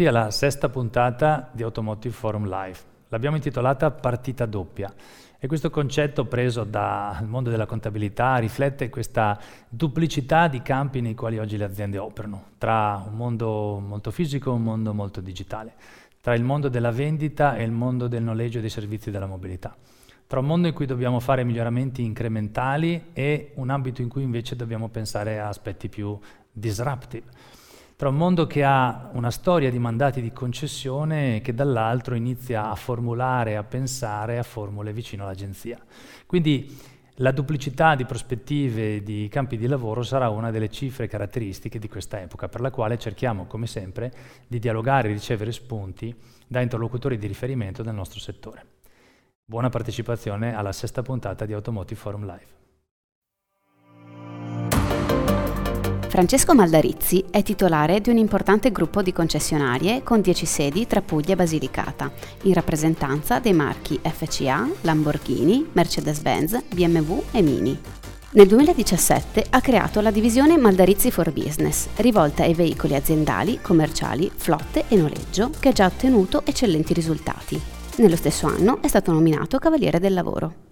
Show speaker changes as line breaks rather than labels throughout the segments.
Benvenuti alla sesta puntata di Automotive Forum Live. L'abbiamo intitolata Partita doppia e questo concetto preso dal mondo della contabilità riflette questa duplicità di campi nei quali oggi le aziende operano, tra un mondo molto fisico e un mondo molto digitale, tra il mondo della vendita e il mondo del noleggio dei servizi della mobilità, tra un mondo in cui dobbiamo fare miglioramenti incrementali e un ambito in cui invece dobbiamo pensare a aspetti più disruptive tra un mondo che ha una storia di mandati di concessione e che dall'altro inizia a formulare, a pensare a formule vicino all'agenzia. Quindi la duplicità di prospettive e di campi di lavoro sarà una delle cifre caratteristiche di questa epoca, per la quale cerchiamo, come sempre, di dialogare e ricevere spunti da interlocutori di riferimento del nostro settore. Buona partecipazione alla sesta puntata di Automotive Forum Live.
Francesco Maldarizzi è titolare di un importante gruppo di concessionarie con 10 sedi tra Puglia e Basilicata, in rappresentanza dei marchi FCA, Lamborghini, Mercedes-Benz, BMW e Mini. Nel 2017 ha creato la divisione Maldarizzi for Business, rivolta ai veicoli aziendali, commerciali, flotte e noleggio, che ha già ottenuto eccellenti risultati. Nello stesso anno è stato nominato Cavaliere del Lavoro.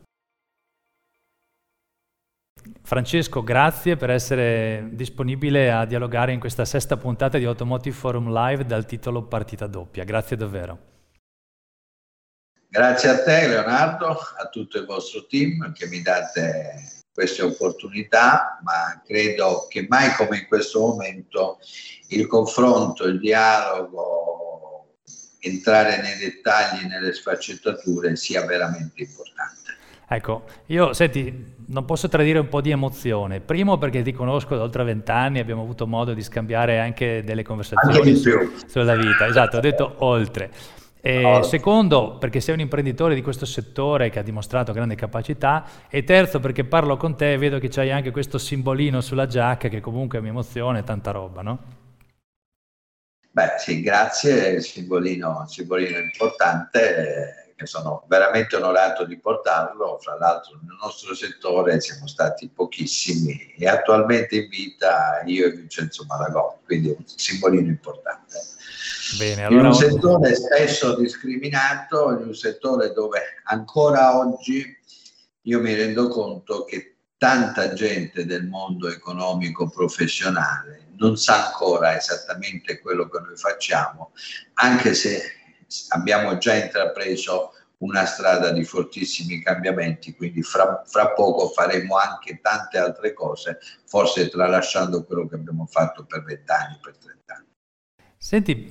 Francesco, grazie per essere disponibile a dialogare in questa sesta puntata di Automotive Forum Live dal titolo Partita doppia. Grazie davvero.
Grazie a te Leonardo, a tutto il vostro team che mi date queste opportunità, ma credo che mai come in questo momento il confronto, il dialogo, entrare nei dettagli, nelle sfaccettature sia veramente importante.
Ecco, io senti, non posso tradire un po' di emozione. Primo perché ti conosco da oltre vent'anni, abbiamo avuto modo di scambiare anche delle conversazioni anche su, sulla vita. Esatto, ho detto oltre. E oh. Secondo, perché sei un imprenditore di questo settore che ha dimostrato grande capacità. E terzo, perché parlo con te e vedo che c'hai anche questo simbolino sulla giacca che comunque mi emoziona e tanta roba, no?
Beh, sì, grazie, il simbolino, il simbolino importante che sono veramente onorato di portarlo, fra l'altro nel nostro settore siamo stati pochissimi e attualmente in vita io e Vincenzo Maragoni, quindi un simbolino importante. Bene, allora... In un settore spesso discriminato, in un settore dove ancora oggi io mi rendo conto che tanta gente del mondo economico professionale non sa ancora esattamente quello che noi facciamo, anche se abbiamo già intrapreso una strada di fortissimi cambiamenti, quindi fra, fra, poco faremo anche tante altre cose, forse tralasciando quello che abbiamo fatto per vent'anni, per trent'anni.
Senti,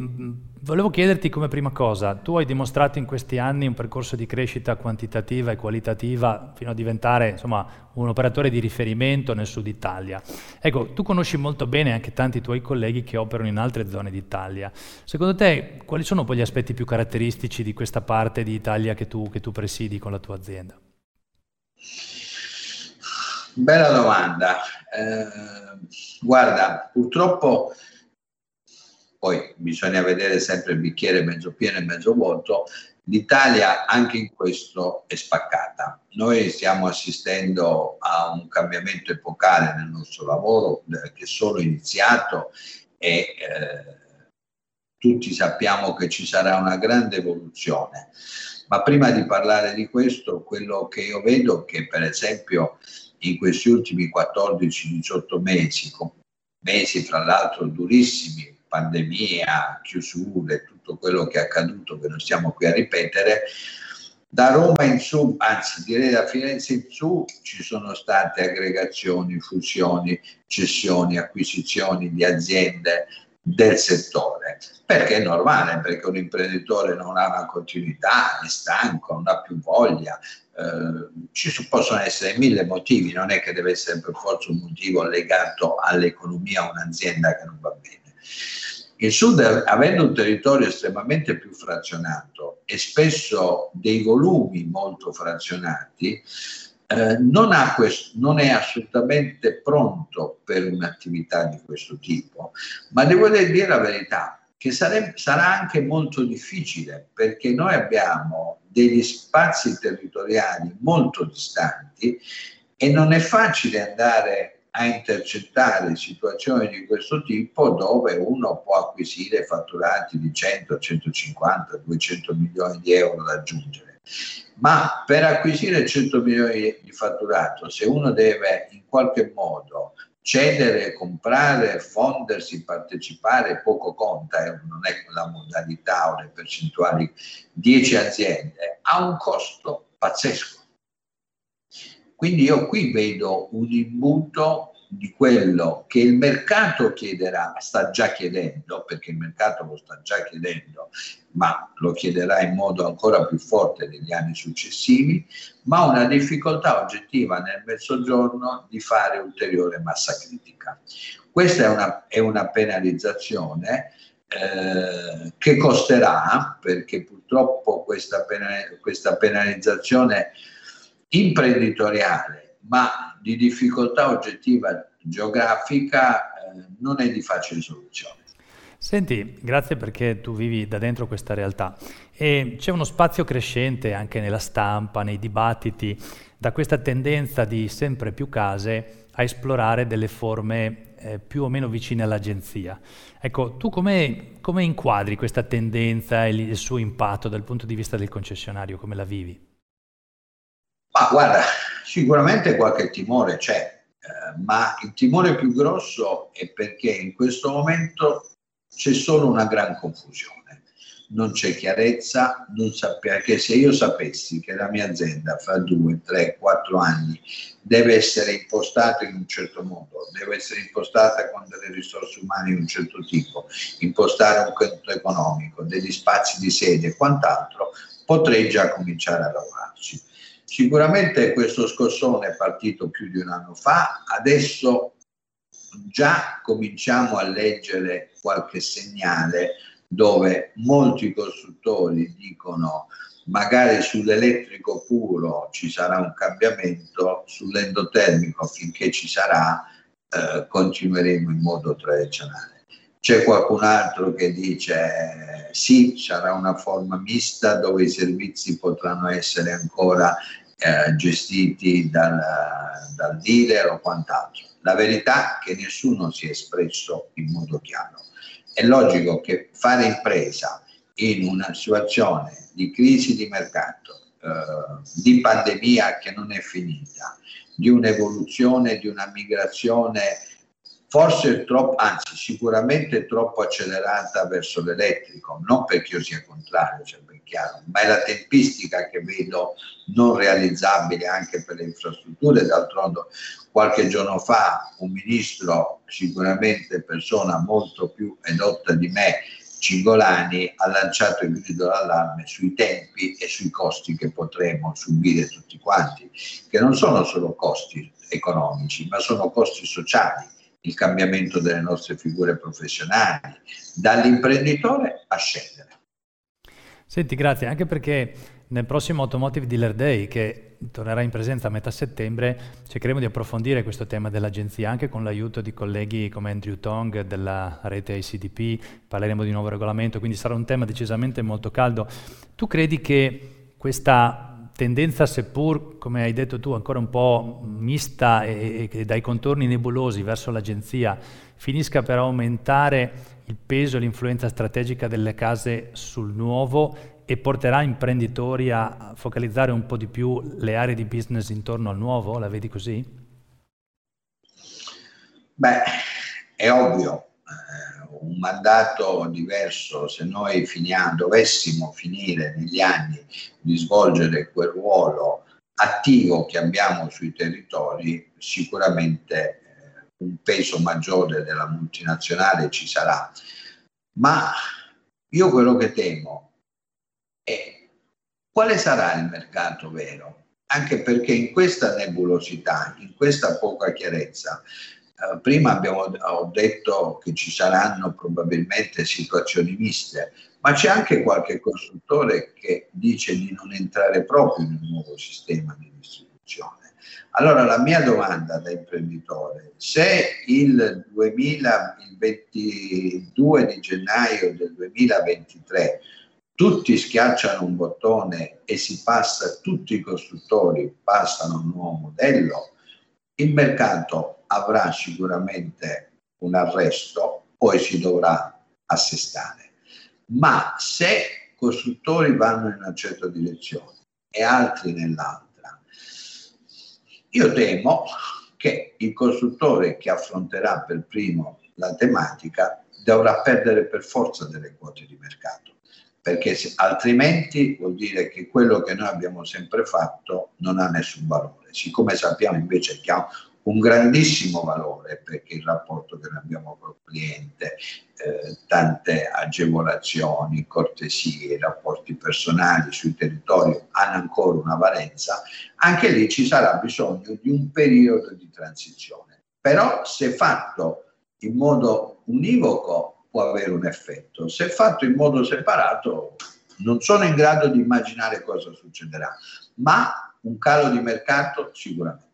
volevo chiederti come prima cosa, tu hai dimostrato in questi anni un percorso di crescita quantitativa e qualitativa fino a diventare insomma, un operatore di riferimento nel sud Italia. Ecco, tu conosci molto bene anche tanti tuoi colleghi che operano in altre zone d'Italia. Secondo te quali sono poi gli aspetti più caratteristici di questa parte di Italia che tu, che tu presidi con la tua azienda?
Bella domanda. Eh, guarda, purtroppo poi bisogna vedere sempre il bicchiere mezzo pieno e mezzo vuoto, l'Italia anche in questo è spaccata. Noi stiamo assistendo a un cambiamento epocale nel nostro lavoro eh, che è solo iniziato e eh, tutti sappiamo che ci sarà una grande evoluzione. Ma prima di parlare di questo, quello che io vedo è che per esempio in questi ultimi 14-18 mesi, mesi fra l'altro durissimi pandemia, chiusure, tutto quello che è accaduto, che non stiamo qui a ripetere, da Roma in su, anzi direi da Firenze in su, ci sono state aggregazioni, fusioni, cessioni, acquisizioni di aziende del settore, perché è normale, perché un imprenditore non ha una continuità, è stanco, non ha più voglia, eh, ci possono essere mille motivi, non è che deve essere per forza un motivo legato all'economia, un'azienda che non va bene. Il Sud, avendo un territorio estremamente più frazionato e spesso dei volumi molto frazionati, eh, non, questo, non, è assolutamente pronto per un'attività di questo tipo, ma devo dire la verità che sare, sarà anche molto difficile perché noi abbiamo degli spazi territoriali molto distanti e non è facile andare a intercettare situazioni di questo tipo dove uno può acquisire fatturati di 100, 150, 200 milioni di euro da aggiungere. Ma per acquisire 100 milioni di fatturato, se uno deve in qualche modo cedere, comprare, fondersi, partecipare, poco conta, eh, non è la modalità o le percentuali, 10 aziende, ha un costo pazzesco. Quindi io qui vedo un imbuto di quello che il mercato chiederà, sta già chiedendo, perché il mercato lo sta già chiedendo, ma lo chiederà in modo ancora più forte negli anni successivi, ma una difficoltà oggettiva nel mezzogiorno di fare ulteriore massa critica. Questa è una, è una penalizzazione eh, che costerà, perché purtroppo questa, pena, questa penalizzazione imprenditoriale, ma di difficoltà oggettiva geografica, eh, non è di facile soluzione.
Senti, grazie perché tu vivi da dentro questa realtà e c'è uno spazio crescente anche nella stampa, nei dibattiti, da questa tendenza di sempre più case a esplorare delle forme eh, più o meno vicine all'agenzia. Ecco, tu come, come inquadri questa tendenza e il suo impatto dal punto di vista del concessionario, come la vivi?
Ma guarda, sicuramente qualche timore c'è, eh, ma il timore più grosso è perché in questo momento c'è solo una gran confusione. Non c'è chiarezza, non sappia che se io sapessi che la mia azienda fra due, tre, quattro anni deve essere impostata in un certo modo, deve essere impostata con delle risorse umane di un certo tipo, impostare un conto economico, degli spazi di sede e quant'altro, potrei già cominciare a lavorarci Sicuramente questo scossone è partito più di un anno fa, adesso già cominciamo a leggere qualche segnale dove molti costruttori dicono magari sull'elettrico puro ci sarà un cambiamento, sull'endotermico finché ci sarà eh, continueremo in modo tradizionale. C'è qualcun altro che dice sì, sarà una forma mista dove i servizi potranno essere ancora eh, gestiti dal, dal dealer o quant'altro. La verità è che nessuno si è espresso in modo chiaro. È logico che fare impresa in una situazione di crisi di mercato, eh, di pandemia che non è finita, di un'evoluzione, di una migrazione forse troppo, anzi sicuramente troppo accelerata verso l'elettrico, non perché io sia contrario, cioè ben chiaro, ma è la tempistica che vedo non realizzabile anche per le infrastrutture. D'altronde qualche giorno fa un ministro, sicuramente persona molto più edotta di me, Cingolani, ha lanciato il grido d'allarme sui tempi e sui costi che potremo subire tutti quanti, che non sono solo costi economici, ma sono costi sociali il cambiamento delle nostre figure professionali, dall'imprenditore a scendere.
Senti, grazie, anche perché nel prossimo Automotive Dealer Day, che tornerà in presenza a metà settembre, cercheremo di approfondire questo tema dell'agenzia anche con l'aiuto di colleghi come Andrew Tong della rete ICDP, parleremo di nuovo regolamento, quindi sarà un tema decisamente molto caldo. Tu credi che questa tendenza, seppur, come hai detto tu, ancora un po' mista e, e dai contorni nebulosi verso l'agenzia, finisca per aumentare il peso e l'influenza strategica delle case sul nuovo e porterà imprenditori a focalizzare un po' di più le aree di business intorno al nuovo? La vedi così?
Beh, è ovvio, un mandato diverso, se noi finiamo, dovessimo finire negli anni di svolgere quel ruolo attivo che abbiamo sui territori, sicuramente eh, un peso maggiore della multinazionale ci sarà. Ma io quello che temo è quale sarà il mercato vero? Anche perché in questa nebulosità, in questa poca chiarezza, eh, prima abbiamo, ho detto che ci saranno probabilmente situazioni miste, ma c'è anche qualche costruttore che dice di non entrare proprio nel nuovo sistema di distribuzione. Allora la mia domanda da imprenditore, se il, 2000, il 22 di gennaio del 2023 tutti schiacciano un bottone e si passa, tutti i costruttori passano a un nuovo modello, il mercato avrà sicuramente un arresto, poi si dovrà assestare. Ma se costruttori vanno in una certa direzione e altri nell'altra, io temo che il costruttore che affronterà per primo la tematica dovrà perdere per forza delle quote di mercato, perché se, altrimenti vuol dire che quello che noi abbiamo sempre fatto non ha nessun valore. Siccome sappiamo invece che ha un grandissimo valore perché il rapporto che noi abbiamo col cliente, eh, tante agevolazioni, cortesie, rapporti personali sui territori hanno ancora una valenza, anche lì ci sarà bisogno di un periodo di transizione. Però se fatto in modo univoco può avere un effetto, se fatto in modo separato non sono in grado di immaginare cosa succederà, ma un calo di mercato sicuramente.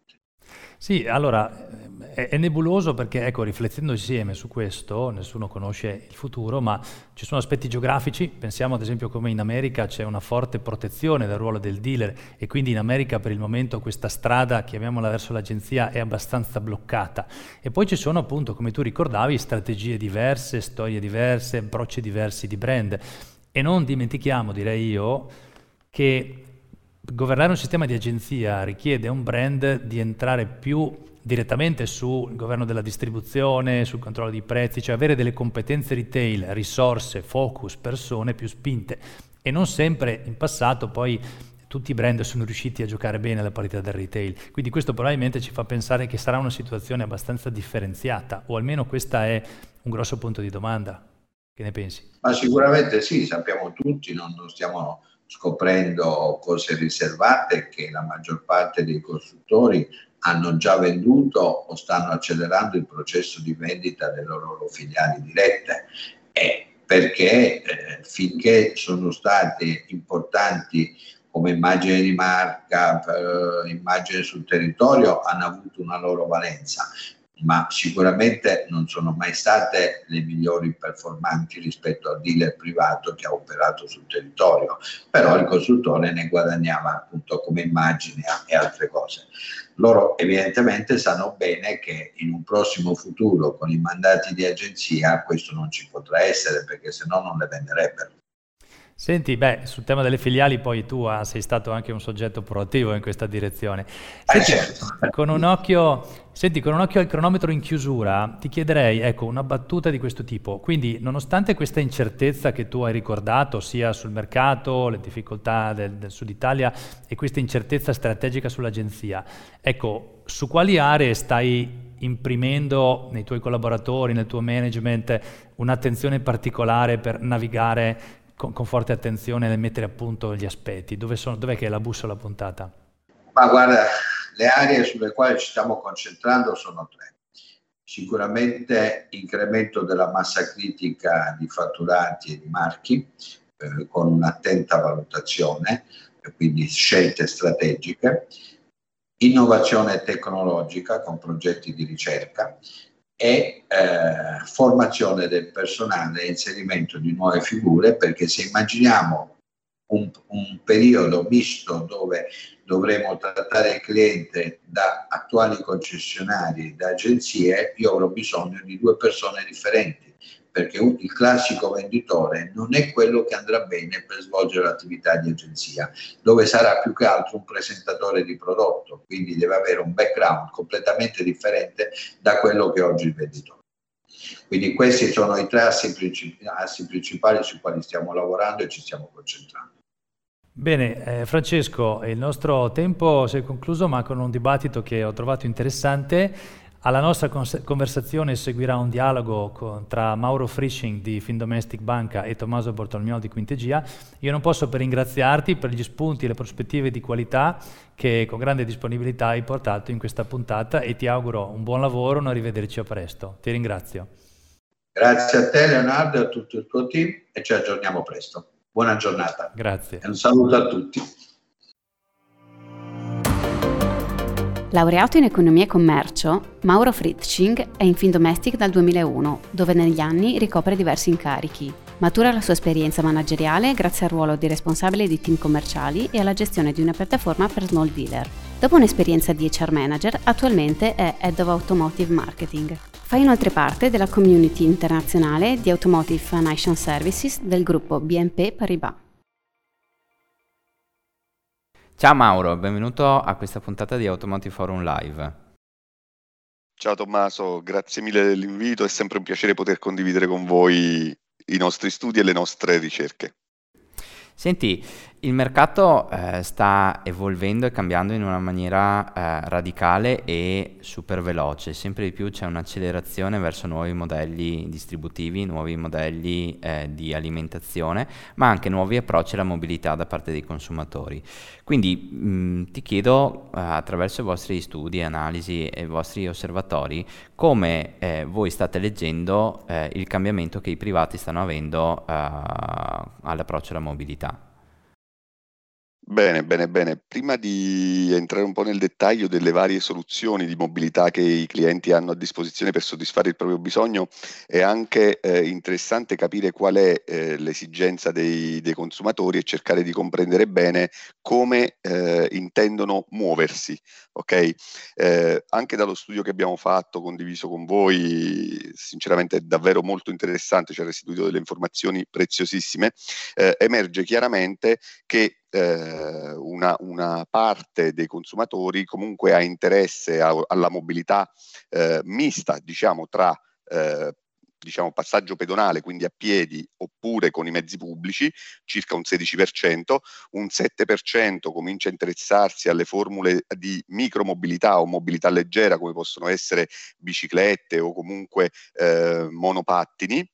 Sì, allora è, è, nebuloso perché, ecco, riflettendo insieme su questo, nessuno conosce il futuro, ma ci sono aspetti geografici, pensiamo ad esempio come in America c'è una forte protezione del ruolo del dealer e quindi in America per il momento questa strada, chiamiamola verso l'agenzia, è abbastanza bloccata. E poi ci sono appunto, come tu ricordavi, strategie diverse, storie diverse, approcci diversi di brand. E non dimentichiamo, direi io, che governare un sistema di agenzia richiede a un brand di entrare più direttamente sul governo della distribuzione, sul controllo dei prezzi, cioè avere delle competenze retail, risorse, focus, persone più spinte. E non sempre in passato poi tutti i brand sono riusciti a giocare bene alla parità del retail. Quindi questo probabilmente ci fa pensare che sarà una situazione abbastanza differenziata, o almeno questo è un grosso punto di domanda. Che ne pensi?
Ma sicuramente sì, sappiamo tutti, non, non stiamo scoprendo cose riservate che la maggior parte dei costruttori hanno già venduto o stanno accelerando il processo di vendita delle loro filiali dirette. E perché eh, finché sono state importanti come immagine di marca, eh, immagine sul territorio, hanno avuto una loro valenza ma sicuramente non sono mai state le migliori performanti rispetto al dealer privato che ha operato sul territorio, però il costruttore ne guadagnava appunto come immagine e altre cose. Loro evidentemente sanno bene che in un prossimo futuro con i mandati di agenzia questo non ci potrà essere perché se no non le venderebbero.
Senti, beh, sul tema delle filiali poi tu ah, sei stato anche un soggetto proattivo in questa direzione. Senti, eh, certo. con, un occhio, senti, con un occhio al cronometro in chiusura, ti chiederei, ecco, una battuta di questo tipo. Quindi, nonostante questa incertezza che tu hai ricordato, sia sul mercato, le difficoltà del, del Sud Italia e questa incertezza strategica sull'agenzia, ecco, su quali aree stai imprimendo nei tuoi collaboratori, nel tuo management, un'attenzione particolare per navigare con, con, forte attenzione nel mettere a punto gli aspetti? Dove sono, dov'è che è la bussola puntata?
Ma guarda, le aree sulle quali ci stiamo concentrando sono tre. Sicuramente incremento della massa critica di fatturati e di marchi eh, con un'attenta valutazione, quindi scelte strategiche, innovazione tecnologica con progetti di ricerca e eh, formazione del personale inserimento di nuove figure, perché se immaginiamo un, un periodo misto dove dovremo trattare il cliente da attuali concessionari, da agenzie, io avrò bisogno di due persone differenti perché il classico venditore non è quello che andrà bene per svolgere l'attività di agenzia, dove sarà più che altro un presentatore di prodotto, quindi deve avere un background completamente differente da quello che oggi il venditore. Quindi questi sono i tre assi, principi, assi principali sui quali stiamo lavorando e ci stiamo concentrando.
Bene, eh, Francesco, il nostro tempo si è concluso, ma con un dibattito che ho trovato interessante. Alla nostra conversazione seguirà un dialogo con, tra Mauro Frisching di Findomestic Banca e Tommaso Bortolomeo di Quintegia. Io non posso per ringraziarti per gli spunti e le prospettive di qualità che con grande disponibilità hai portato in questa puntata e ti auguro un buon lavoro, un arrivederci a presto. Ti ringrazio.
Grazie a te Leonardo e a tutto il tuo team e ci aggiorniamo presto. Buona giornata.
Grazie.
E un saluto a tutti.
Laureato in economia e commercio, Mauro Fritzsching è in Findomestic dal 2001, dove negli anni ricopre diversi incarichi. Matura la sua esperienza manageriale grazie al ruolo di responsabile di team commerciali e alla gestione di una piattaforma per small dealer. Dopo un'esperienza di HR manager, attualmente è Head of Automotive Marketing. Fa inoltre parte della community internazionale di Automotive Financial Services del gruppo BNP Paribas.
Ciao Mauro, benvenuto a questa puntata di Automotive Forum Live.
Ciao Tommaso, grazie mille dell'invito, è sempre un piacere poter condividere con voi i nostri studi e le nostre ricerche.
Senti, il mercato eh, sta evolvendo e cambiando in una maniera eh, radicale e super veloce, sempre di più c'è un'accelerazione verso nuovi modelli distributivi, nuovi modelli eh, di alimentazione, ma anche nuovi approcci alla mobilità da parte dei consumatori. Quindi mh, ti chiedo eh, attraverso i vostri studi, analisi e i vostri osservatori come eh, voi state leggendo eh, il cambiamento che i privati stanno avendo all'approccio alla mobilità.
Bene, bene, bene. Prima di entrare un po' nel dettaglio delle varie soluzioni di mobilità che i clienti hanno a disposizione per soddisfare il proprio bisogno, è anche eh, interessante capire qual è eh, l'esigenza dei, dei, consumatori e cercare di comprendere bene come eh, intendono muoversi. Okay? Eh, anche dallo studio che abbiamo fatto, condiviso con voi, sinceramente è davvero molto interessante, ci ha restituito delle informazioni preziosissime, eh, emerge chiaramente che eh, una, una, parte dei consumatori comunque ha interesse a, alla mobilità eh, mista, diciamo, tra eh, diciamo, passaggio pedonale, quindi a piedi oppure con i mezzi pubblici, circa un 16%, un 7% comincia a interessarsi alle formule di micromobilità o mobilità leggera come possono essere biciclette o comunque eh, monopattini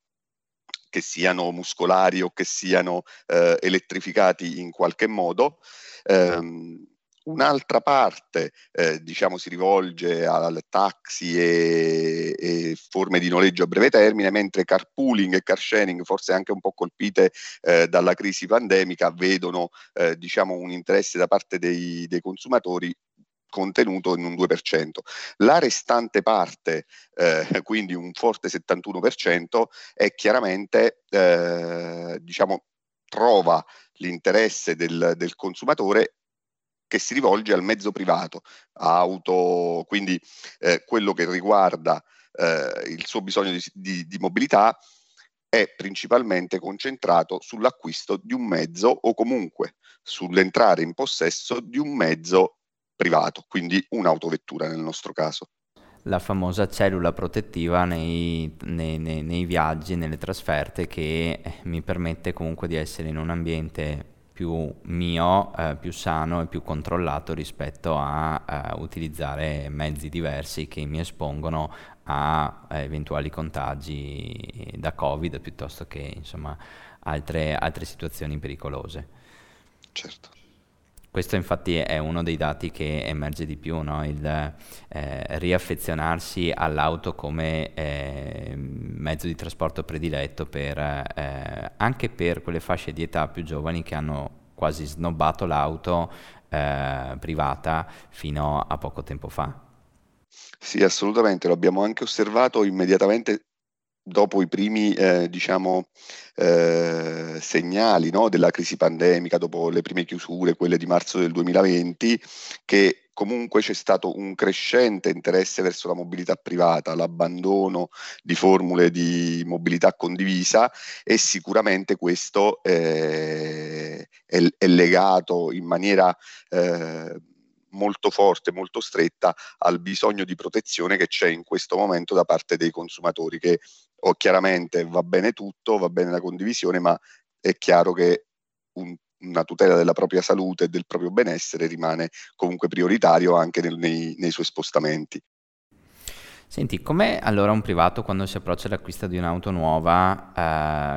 che siano muscolari o che siano eh, elettrificati in qualche modo. Um, Un'altra parte eh, diciamo, si rivolge al taxi e, e, forme di noleggio a breve termine, mentre carpooling e car sharing, forse anche un po' colpite eh, dalla crisi pandemica, vedono eh, diciamo, un interesse da parte dei, dei consumatori contenuto in un 2%. La restante parte, eh, quindi un forte 71%, è chiaramente, eh, diciamo, trova l'interesse del, del, consumatore che si rivolge al mezzo privato, auto, quindi eh, quello che riguarda eh, il suo bisogno di, di, di mobilità è principalmente concentrato sull'acquisto di un mezzo o comunque sull'entrare in possesso di un mezzo privato, quindi un'autovettura nel nostro caso.
La famosa cellula protettiva nei, nei, nei, nei viaggi, nelle trasferte, che eh, mi permette comunque di essere in un ambiente più mio, eh, più sano e più controllato rispetto a eh, utilizzare mezzi diversi che mi espongono a eventuali contagi da Covid piuttosto che insomma altre, altre situazioni pericolose.
Certo.
Questo infatti è uno dei dati che emerge di più, no? il eh, riaffezionarsi all'auto come eh, mezzo di trasporto prediletto per, eh, anche per quelle fasce di età più giovani che hanno quasi snobbato l'auto eh, privata fino a poco tempo fa.
Sì, assolutamente, lo abbiamo anche osservato immediatamente dopo i primi eh, diciamo, eh, segnali no, della crisi pandemica, dopo le prime chiusure, quelle di marzo del 2020, che comunque c'è stato un crescente interesse verso la mobilità privata, l'abbandono di formule di mobilità condivisa e sicuramente questo eh, è, è, legato in maniera eh, molto forte, molto stretta al bisogno di protezione che c'è in questo momento da parte dei consumatori, che oh, chiaramente va bene tutto, va bene la condivisione, ma è chiaro che un, una tutela della propria salute e del proprio benessere rimane comunque prioritario anche nel, nei, nei suoi spostamenti.
Senti, come allora un privato quando si approccia all'acquisto di un'auto nuova,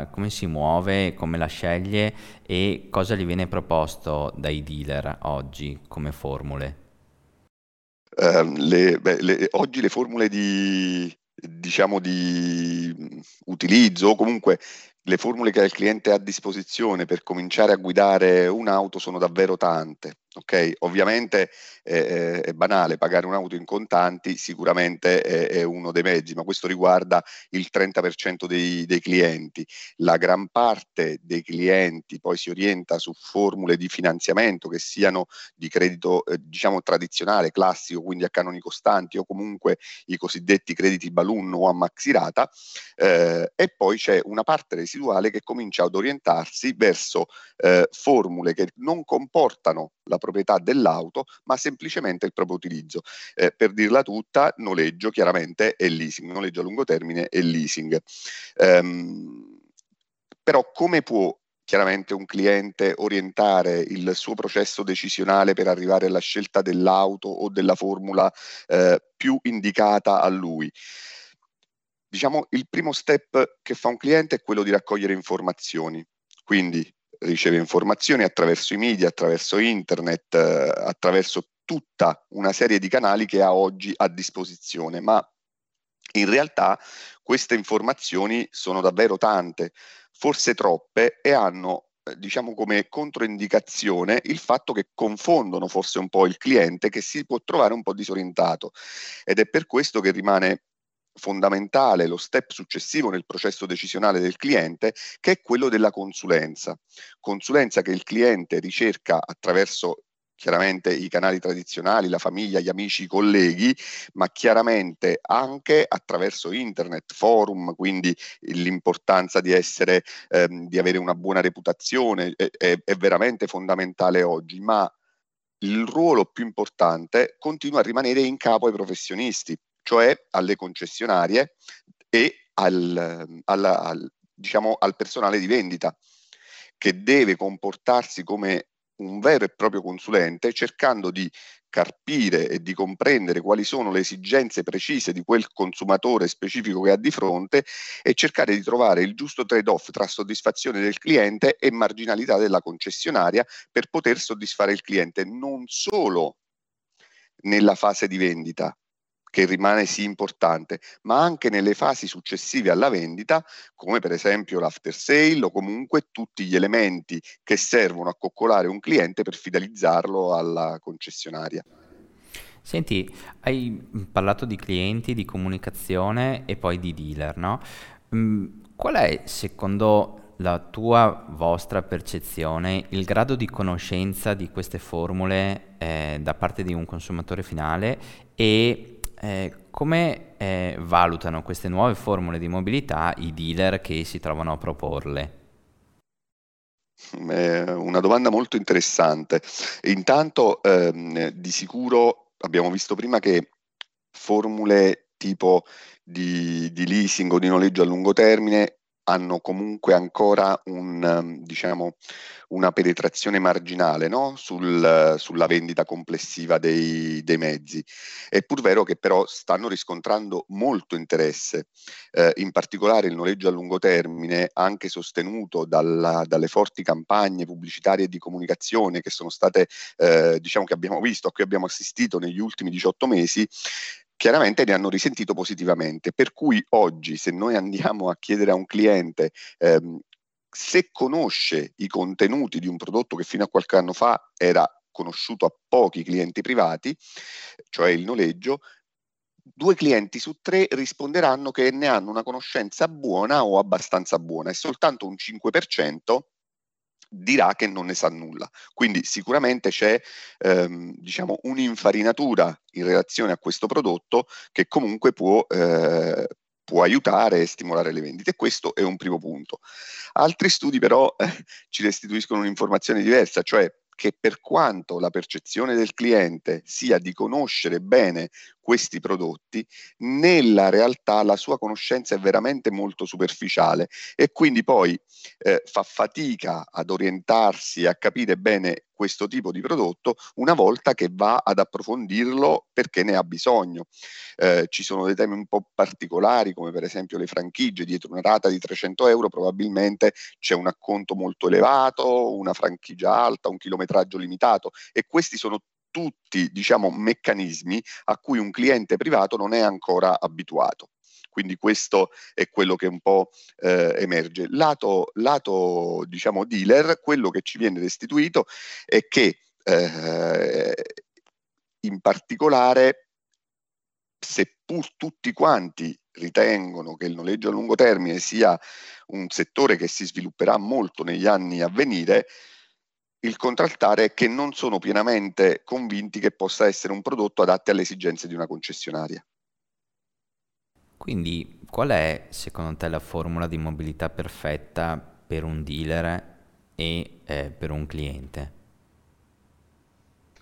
eh, come si muove, come la sceglie e cosa gli viene proposto dai dealer oggi come formule?
Uh, le, beh, le, oggi le formule di, diciamo di utilizzo o comunque le formule che il cliente ha a disposizione per cominciare a guidare un'auto sono davvero tante. Ok? Ovviamente eh, è banale, pagare un'auto in contanti sicuramente è, è, uno dei mezzi, ma questo riguarda il 30% dei, dei, clienti. La gran parte dei clienti poi si orienta su formule di finanziamento che siano di credito eh, diciamo tradizionale, classico, quindi a canoni costanti o comunque i cosiddetti crediti balloon o a maxirata eh, e poi c'è una parte residuale che comincia ad orientarsi verso eh, formule che non comportano la proprietà dell'auto, ma semplicemente il proprio utilizzo. Eh, per dirla tutta, noleggio chiaramente è leasing, noleggio a lungo termine è leasing. Um, però come può chiaramente un cliente orientare il suo processo decisionale per arrivare alla scelta dell'auto o della formula eh, più indicata a lui? Diciamo, il primo step che fa un cliente è quello di raccogliere informazioni. Quindi riceve informazioni attraverso i media, attraverso internet, eh, attraverso tutta una serie di canali che ha oggi a disposizione, ma in realtà queste informazioni sono davvero tante, forse troppe, e hanno eh, diciamo come controindicazione il fatto che confondono forse un po' il cliente che si può trovare un po' disorientato. Ed è per questo che rimane fondamentale, lo step successivo nel processo decisionale del cliente, che è quello della consulenza. Consulenza che il cliente ricerca attraverso chiaramente i canali tradizionali, la famiglia, gli amici, i colleghi, ma chiaramente anche attraverso internet, forum, quindi l'importanza di essere, ehm, di avere una buona reputazione è, è, è veramente fondamentale oggi, ma il ruolo più importante continua a rimanere in capo ai professionisti, cioè alle concessionarie e al, alla, al, diciamo, al personale di vendita, che deve comportarsi come un vero e proprio consulente cercando di carpire e di comprendere quali sono le esigenze precise di quel consumatore specifico che ha di fronte e cercare di trovare il giusto trade-off tra soddisfazione del cliente e marginalità della concessionaria per poter soddisfare il cliente non solo nella fase di vendita, che rimane sì importante, ma anche nelle fasi successive alla vendita, come per esempio l'after sale o comunque tutti gli elementi che servono a coccolare un cliente per fidelizzarlo alla concessionaria.
Senti, hai parlato di clienti, di comunicazione e poi di dealer, no? Mm, qual è secondo la tua vostra percezione il grado di conoscenza di queste formule eh, da parte di un consumatore finale e eh, come eh, valutano queste nuove formule di mobilità i dealer che si trovano a proporle?
È una domanda molto interessante. Intanto, ehm, di sicuro abbiamo visto prima che formule tipo di, di leasing o di noleggio a lungo termine hanno comunque ancora un, ehm, diciamo, una penetrazione marginale no? Sul, sulla vendita complessiva dei, dei, mezzi. È pur vero che però stanno riscontrando molto interesse, eh, in particolare il noleggio a lungo termine, anche sostenuto dalla, dalle forti campagne pubblicitarie e di comunicazione che sono state, eh, diciamo che abbiamo visto, a cui abbiamo assistito negli ultimi 18 mesi, chiaramente ne hanno risentito positivamente. Per cui oggi se noi andiamo a chiedere a un cliente ehm, se conosce i contenuti di un prodotto che fino a qualche anno fa era conosciuto a pochi clienti privati, cioè il noleggio, due clienti su tre risponderanno che ne hanno una conoscenza buona o abbastanza buona e soltanto un 5% dirà che non ne sa nulla. Quindi sicuramente c'è ehm, diciamo, un'infarinatura in relazione a questo prodotto che comunque può, eh, può aiutare e stimolare le vendite. Questo è un primo punto. Altri studi però eh, ci restituiscono un'informazione diversa, cioè che per quanto la percezione del cliente sia di conoscere bene questi prodotti, nella realtà la sua conoscenza è veramente molto superficiale e quindi poi eh, fa fatica ad orientarsi, a capire bene questo tipo di prodotto una volta che va ad approfondirlo perché ne ha bisogno. Eh, ci sono dei temi un po' particolari come per esempio le franchigie, dietro una rata di 300 euro probabilmente c'è un acconto molto elevato, una franchigia alta, un chilometraggio limitato e questi sono tutti diciamo, meccanismi a cui un cliente privato non è ancora abituato. Quindi questo è quello che un po' eh, emerge. Lato, lato diciamo, dealer, quello che ci viene restituito è che eh, in particolare, seppur tutti quanti ritengono che il noleggio a lungo termine sia un settore che si svilupperà molto negli anni a venire, il contraltare è che non sono pienamente convinti che possa essere un prodotto adatto alle esigenze di una concessionaria.
Quindi qual è secondo te la formula di mobilità perfetta per un dealer e eh, per un cliente?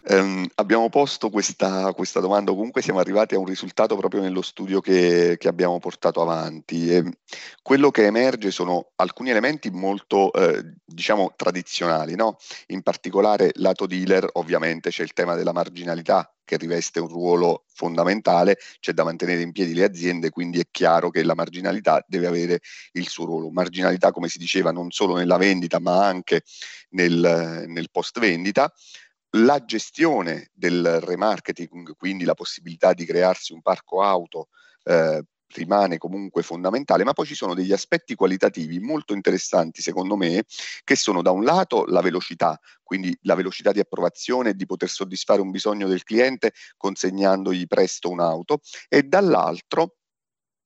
Um, abbiamo posto questa, questa, domanda, comunque siamo arrivati a un risultato proprio nello studio che, che abbiamo portato avanti. E quello che emerge sono alcuni elementi molto, eh, diciamo, tradizionali, no? in particolare lato dealer ovviamente c'è il tema della marginalità che riveste un ruolo fondamentale, c'è da mantenere in piedi le aziende, quindi è chiaro che la marginalità deve avere il suo ruolo. Marginalità, come si diceva, non solo nella vendita ma anche nel, nel post vendita la gestione del remarketing, quindi la possibilità di crearsi un parco auto, eh, rimane comunque fondamentale, ma poi ci sono degli aspetti qualitativi molto interessanti secondo me, che sono da un lato la velocità, quindi la velocità di approvazione e di poter soddisfare un bisogno del cliente consegnandogli presto un'auto, e dall'altro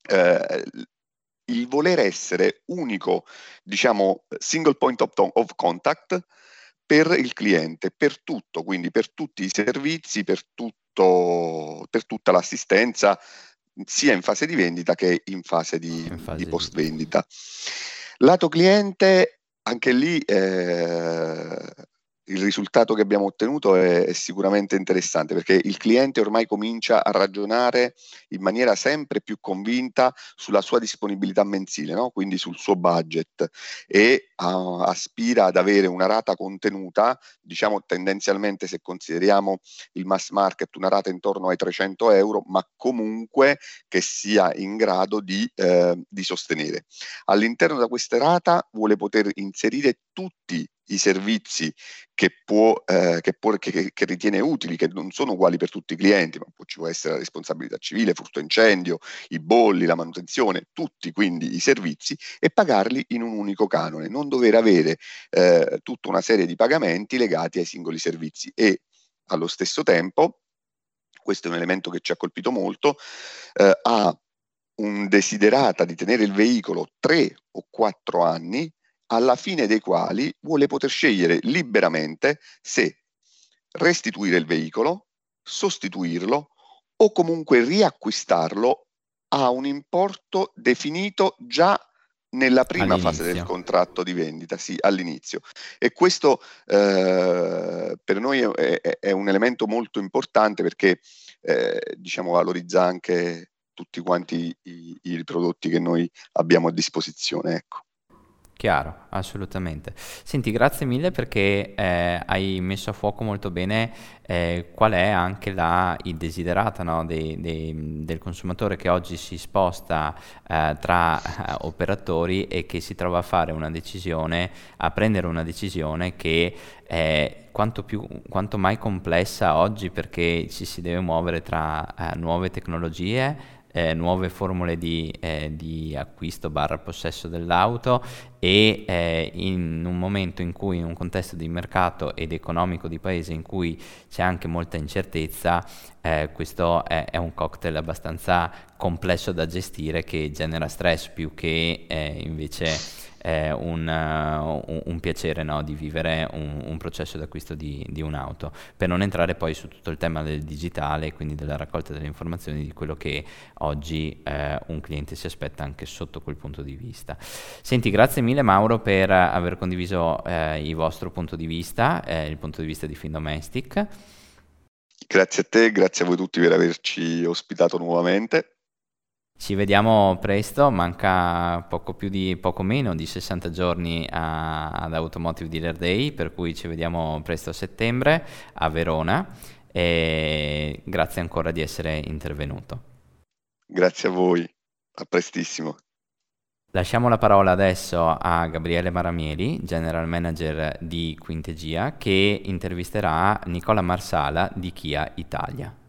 eh, il voler essere unico, diciamo, single point of, contact, per il cliente, per tutto, quindi per tutti i servizi, per, tutto, per tutta l'assistenza, sia in fase di vendita che in fase di, in fase di post vendita. Lato cliente, anche lì eh, il risultato che abbiamo ottenuto è, è, sicuramente interessante perché il cliente ormai comincia a ragionare in maniera sempre più convinta sulla sua disponibilità mensile, no? quindi sul suo budget e uh, aspira ad avere una rata contenuta, diciamo tendenzialmente se consideriamo il mass market una rata intorno ai 300 euro, ma comunque che sia in grado di, eh, di sostenere. All'interno di questa rata vuole poter inserire tutti i servizi che, può, eh, che, può, che, che, ritiene utili, che non sono uguali per tutti i clienti, ma ci può essere la responsabilità civile, furto incendio, i bolli, la manutenzione, tutti quindi i servizi e pagarli in un unico canone, non dover avere eh, tutta una serie di pagamenti legati ai singoli servizi. E allo stesso tempo, questo è un elemento che ci ha colpito molto, eh, ha un desiderata di tenere il veicolo tre o quattro anni alla fine dei quali vuole poter scegliere liberamente se restituire il veicolo, sostituirlo o comunque riacquistarlo a un importo definito già nella prima all'inizio. fase del contratto di vendita, sì, all'inizio. E questo eh, per noi è, è, è, un elemento molto importante perché eh, diciamo valorizza anche tutti quanti i, i, prodotti che noi abbiamo a disposizione. Ecco.
Chiaro, assolutamente. Senti, grazie mille perché eh, hai messo a fuoco molto bene eh, qual è anche la, il desiderata no, dei, dei, del consumatore che oggi si sposta eh, tra eh, operatori e che si trova a fare una decisione, a prendere una decisione che è quanto, più, quanto mai complessa oggi perché ci si deve muovere tra eh, nuove tecnologie eh, nuove formule di, eh, di, acquisto barra possesso dell'auto e eh, in un momento in cui in un contesto di mercato ed economico di paese in cui c'è anche molta incertezza, eh, questo è, è, un cocktail abbastanza complesso da gestire che genera stress più che eh, invece eh, un, uh, un, piacere no, di vivere un, un processo d'acquisto di, di, un'auto, per non entrare poi su tutto il tema del digitale, quindi della raccolta delle informazioni, di quello che oggi eh, un cliente si aspetta anche sotto quel punto di vista. Senti, grazie mille Mauro per aver condiviso eh, il vostro punto di vista, eh, il punto di vista di Findomestic.
Grazie a te, grazie a voi tutti per averci ospitato nuovamente.
Ci vediamo presto, manca poco, più di, poco meno di 60 giorni a, ad Automotive Dealer Day, per cui ci vediamo presto a settembre a Verona e grazie ancora di essere intervenuto.
Grazie a voi, a prestissimo.
Lasciamo la parola adesso a Gabriele Maramieli, General Manager di Quintegia, che intervisterà Nicola Marsala di Kia Italia.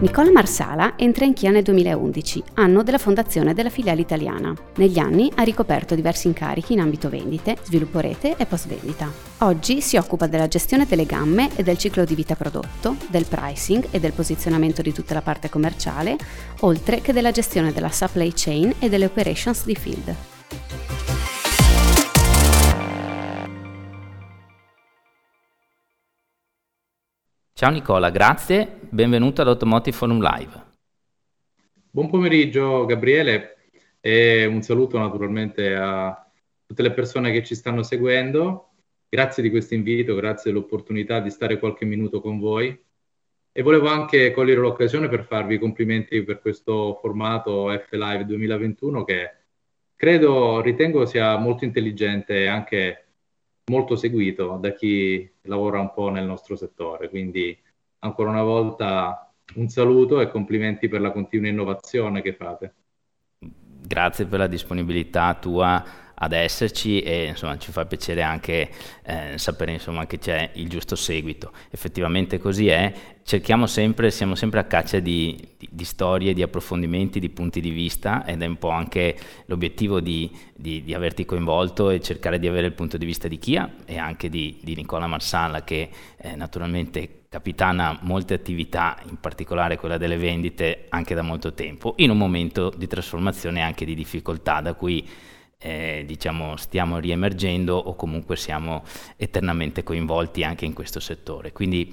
Nicola Marsala entra in Chia nel 2011, anno della fondazione della filiale italiana. Negli anni ha ricoperto diversi incarichi in ambito vendite, sviluppo rete e post vendita. Oggi si occupa della gestione delle gamme e del ciclo di vita prodotto, del pricing e del posizionamento di tutta la parte commerciale, oltre che della gestione della supply chain e delle operations di field.
Ciao Nicola, grazie, benvenuto ad Automotive Forum Live.
Buon pomeriggio Gabriele e un saluto naturalmente a tutte le persone che ci stanno seguendo. Grazie di questo invito, grazie dell'opportunità di stare qualche minuto con voi. E volevo anche cogliere l'occasione per farvi complimenti per questo formato F Live 2021 che credo, ritengo sia molto intelligente e anche molto seguito da chi lavora un po' nel nostro settore. Quindi ancora una volta un saluto e complimenti per la continua innovazione che fate.
Grazie per la disponibilità tua ad esserci e insomma ci fa piacere anche eh, sapere insomma che c'è il giusto seguito. Effettivamente così è, cerchiamo sempre, siamo sempre a caccia di, di, di, storie, di approfondimenti, di punti di vista ed è un po' anche l'obiettivo di, di, averti coinvolto e cercare di avere il punto di vista di Chia e anche di, Nicola Marsala che eh, naturalmente capitana molte attività, in particolare quella delle vendite, anche da molto tempo, in un momento di trasformazione e anche di difficoltà da cui eh, diciamo, stiamo riemergendo o comunque siamo eternamente coinvolti anche in questo settore. Quindi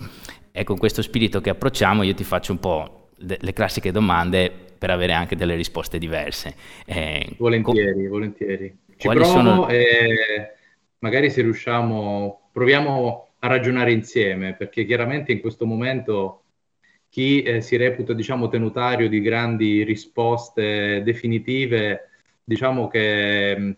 è con questo spirito che approcciamo, io ti faccio un po' de- le classiche domande per avere anche delle risposte diverse.
Eh, volentieri, com- volentieri. Ci provo sono... e magari se riusciamo, proviamo a ragionare insieme, perché chiaramente in questo momento chi eh, si reputa diciamo tenutario di grandi risposte definitive diciamo che mm,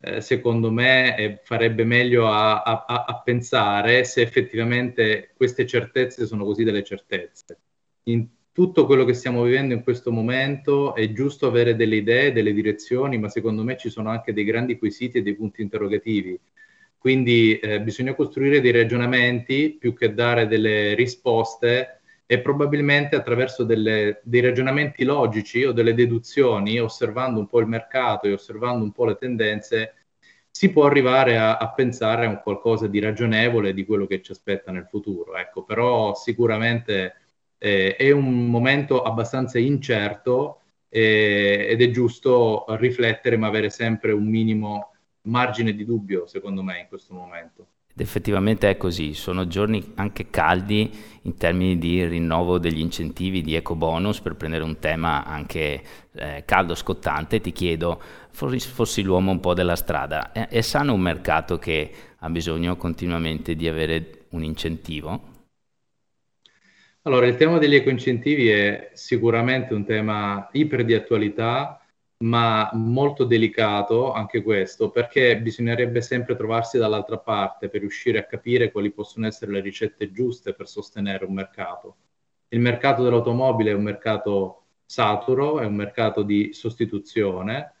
eh, secondo me eh, farebbe meglio a, a, a, pensare se effettivamente queste certezze sono così delle certezze. In tutto quello che stiamo vivendo in questo momento è giusto avere delle idee, delle direzioni, ma secondo me ci sono anche dei grandi quesiti e dei punti interrogativi. Quindi eh, bisogna costruire dei ragionamenti più che dare delle risposte e probabilmente attraverso delle, dei ragionamenti logici o delle deduzioni, osservando un po' il mercato e osservando un po' le tendenze, si può arrivare a, a pensare a un qualcosa di ragionevole di quello che ci aspetta nel futuro. Ecco, però sicuramente eh, è un momento abbastanza incerto eh, ed è giusto riflettere ma avere sempre un minimo margine di dubbio, secondo me, in questo momento.
Ed effettivamente è così, sono giorni anche caldi in termini di rinnovo degli incentivi di eco bonus, per prendere un tema anche eh, caldo, scottante, ti chiedo, fossi l'uomo un po' della strada, è, è sano un mercato che ha bisogno continuamente di avere un incentivo?
Allora, il tema degli eco-incentivi è sicuramente un tema iper di attualità, ma molto delicato anche questo, perché bisognerebbe sempre trovarsi dall'altra parte per riuscire a capire quali possono essere le ricette giuste per sostenere un mercato. Il mercato dell'automobile è un mercato saturo, è un mercato di sostituzione.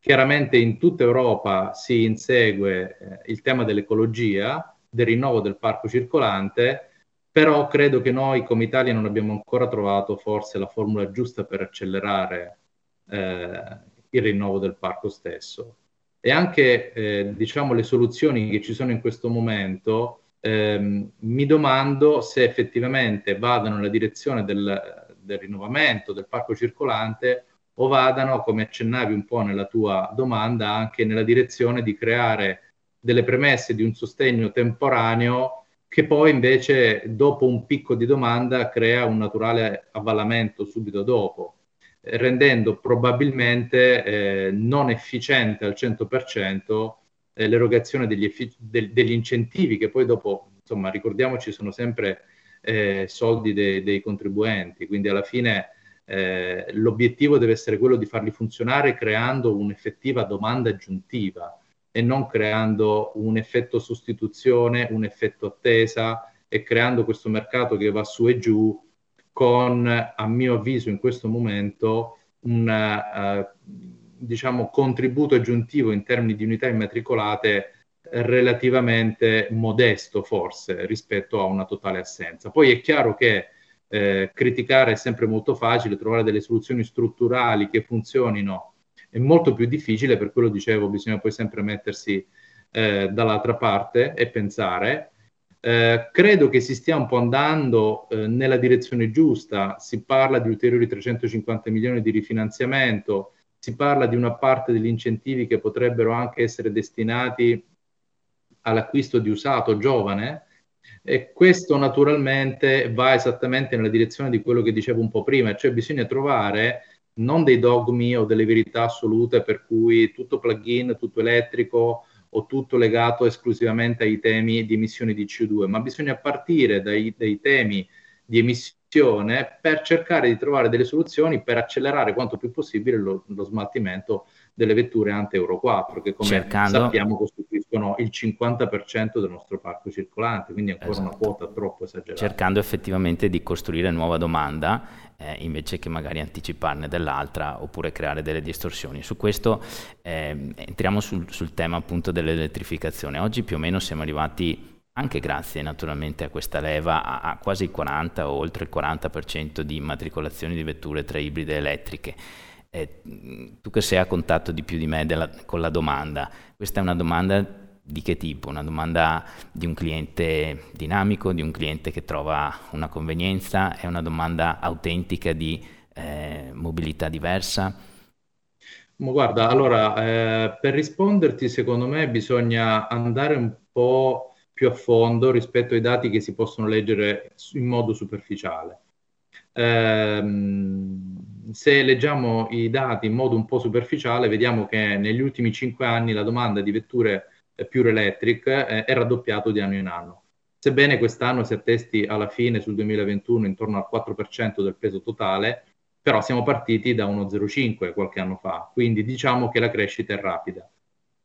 Chiaramente in tutta Europa si insegue eh, il tema dell'ecologia, del rinnovo del parco circolante, però credo che noi come Italia non abbiamo ancora trovato forse la formula giusta per accelerare eh, il rinnovo del parco stesso. E anche eh, diciamo, le soluzioni che ci sono in questo momento, ehm, mi domando se effettivamente vadano nella direzione del, del rinnovamento del parco circolante o vadano, come accennavi un po' nella tua domanda, anche nella direzione di creare delle premesse di un sostegno temporaneo che poi invece dopo un picco di domanda crea un naturale avvallamento subito dopo rendendo probabilmente eh, non efficiente al 100% eh, l'erogazione degli, effic- de- degli, incentivi che poi dopo, insomma, ricordiamoci, sono sempre eh, soldi de- dei contribuenti, quindi alla fine eh, l'obiettivo deve essere quello di farli funzionare creando un'effettiva domanda aggiuntiva e non creando un effetto sostituzione, un effetto attesa e creando questo mercato che va su e giù con, a mio avviso, in questo momento un uh, diciamo, contributo aggiuntivo in termini di unità immatricolate relativamente modesto forse rispetto a una totale assenza. Poi è chiaro che eh, criticare è sempre molto facile, trovare delle soluzioni strutturali che funzionino è molto più difficile, per quello dicevo bisogna poi sempre mettersi eh, dall'altra parte e pensare. Eh, credo che si stia un po' andando eh, nella direzione giusta, si parla di ulteriori 350 milioni di rifinanziamento, si parla di una parte degli incentivi che potrebbero anche essere destinati all'acquisto di usato giovane, e questo naturalmente va esattamente nella direzione di quello che dicevo un po' prima, cioè bisogna trovare non dei dogmi o delle verità assolute per cui tutto plugin, tutto elettrico o tutto legato esclusivamente ai temi di emissioni di CO2, ma bisogna partire dai, dai temi di emissione per cercare di trovare delle soluzioni per accelerare quanto più possibile lo, lo smaltimento delle vetture ante Euro 4, che come Cercando... sappiamo costituiscono il 50% del nostro parco circolante, quindi ancora esatto. una quota troppo esagerata.
Cercando effettivamente di costruire nuova domanda eh, invece che magari anticiparne dell'altra oppure creare delle distorsioni. Su questo eh, entriamo sul, sul tema appunto dell'elettrificazione. Oggi più o meno siamo arrivati anche grazie naturalmente a questa leva, a, quasi il 40 o oltre il 40% di immatricolazioni di vetture tra ibride e elettriche. Eh, tu che sei a contatto di più di me della, con la domanda, questa è una domanda di che tipo? Una domanda di un cliente dinamico, di un cliente che trova una convenienza, è una domanda autentica di eh, mobilità diversa?
Ma guarda, allora, eh, per risponderti, secondo me bisogna andare un po' più a fondo rispetto ai dati che si possono leggere in modo superficiale. Eh, se leggiamo i dati in modo un po' superficiale, vediamo che negli ultimi cinque anni la domanda di vetture Pure Electric eh, è raddoppiato di anno in anno. Sebbene quest'anno si attesti alla fine sul 2021 intorno al 4% del peso totale, però siamo partiti da 1,05 qualche anno fa, quindi diciamo che la crescita è rapida.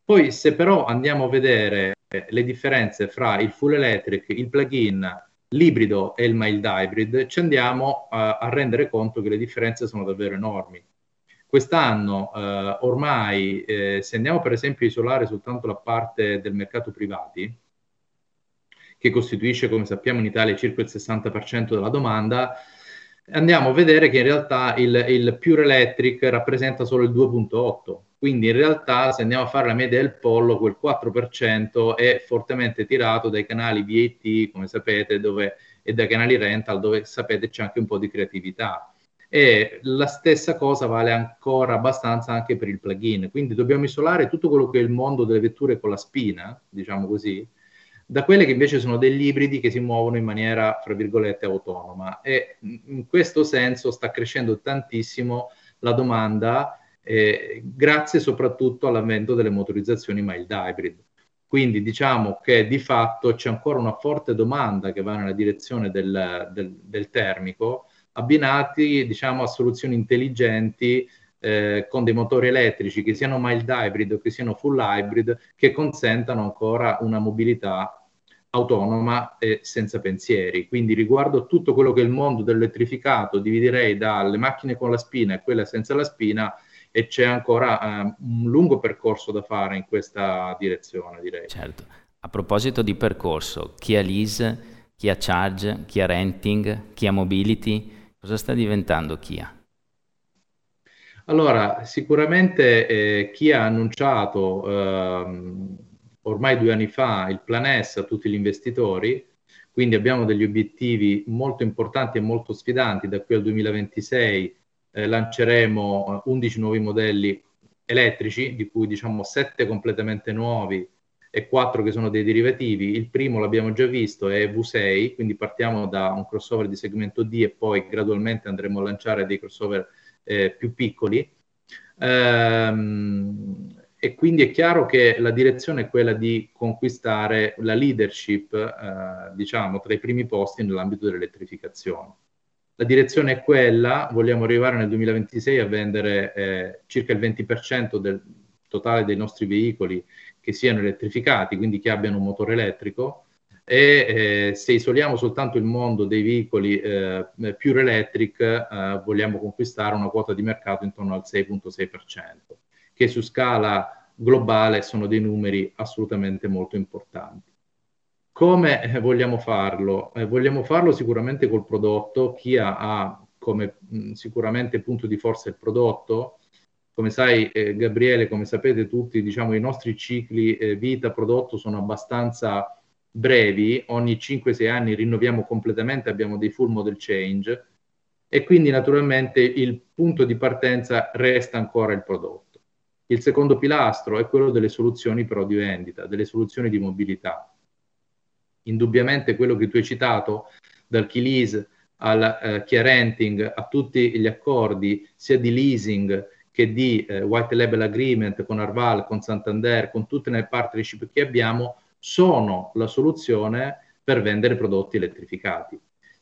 Poi se però andiamo a vedere eh, le differenze fra il full electric, il plug-in, l'ibrido e il mild hybrid, ci andiamo a, a rendere conto che le differenze sono davvero enormi. Quest'anno eh, ormai, eh, se andiamo per esempio a isolare soltanto la parte del mercato privati, che costituisce, come sappiamo, in Italia circa il 60% della domanda, andiamo a vedere che in realtà il, il Pure Electric rappresenta solo il 2.8%. Quindi in realtà se andiamo a fare la media del pollo, quel 4% è fortemente tirato dai canali VAT, come sapete, dove, e dai canali rental, dove sapete c'è anche un po' di creatività e la stessa cosa vale ancora abbastanza anche per il plugin. Quindi dobbiamo isolare tutto quello che è il mondo delle vetture con la spina, diciamo così, da quelle che invece sono degli ibridi che si muovono in maniera, fra virgolette, autonoma. E in questo senso sta crescendo tantissimo la domanda, eh, grazie soprattutto all'avvento delle motorizzazioni mild hybrid. Quindi diciamo che di fatto c'è ancora una forte domanda che va nella direzione del, del, del termico, abbinati diciamo, a soluzioni intelligenti eh, con dei motori elettrici che siano mild hybrid o che siano full hybrid che consentano ancora una mobilità autonoma e senza pensieri. Quindi riguardo tutto quello che è il mondo dell'elettrificato, dividerei dalle macchine con la spina e quelle senza la spina e c'è ancora eh, un lungo percorso da fare in questa direzione, direi.
Certo. A proposito di percorso, chi ha lease, chi ha charge, chi ha renting, chi ha mobility, Cosa sta diventando Kia?
Allora, sicuramente eh, Kia ha annunciato eh, ormai due anni fa il Plan S a tutti gli investitori, quindi abbiamo degli obiettivi molto importanti e molto sfidanti. Da qui al 2026 eh, lanceremo 11 nuovi modelli elettrici, di cui diciamo 7 completamente nuovi e quattro che sono dei derivativi. Il primo l'abbiamo già visto, è V6, quindi partiamo da un crossover di segmento D e poi gradualmente andremo a lanciare dei crossover eh, più piccoli. Ehm, e quindi è chiaro che la direzione è quella di conquistare la leadership, eh, diciamo, tra i primi posti nell'ambito dell'elettrificazione. La direzione è quella, vogliamo arrivare nel 2026 a vendere eh, circa il 20% del totale dei nostri veicoli che siano elettrificati, quindi che abbiano un motore elettrico, e eh, se isoliamo soltanto il mondo dei veicoli eh, pure electric, eh, vogliamo conquistare una quota di mercato intorno al 6.6%, che su scala globale sono dei numeri assolutamente molto importanti. come eh, vogliamo farlo? Eh, vogliamo farlo sicuramente col prodotto, ha, ha come mh, sicuramente punto di forza il prodotto. Come sai, eh, Gabriele, come sapete tutti, diciamo, i nostri cicli eh, vita-prodotto sono abbastanza brevi, ogni 5-6 anni rinnoviamo completamente, abbiamo dei full model change e quindi naturalmente il punto di partenza resta ancora il prodotto. Il secondo pilastro è quello delle soluzioni però di vendita, delle soluzioni di mobilità. Indubbiamente quello che tu hai citato, dal key lease al eh, key renting, a tutti gli accordi sia di leasing che di eh, white label agreement con Arval, con Santander, con tutte le partnership che abbiamo, sono la soluzione per vendere prodotti elettrificati.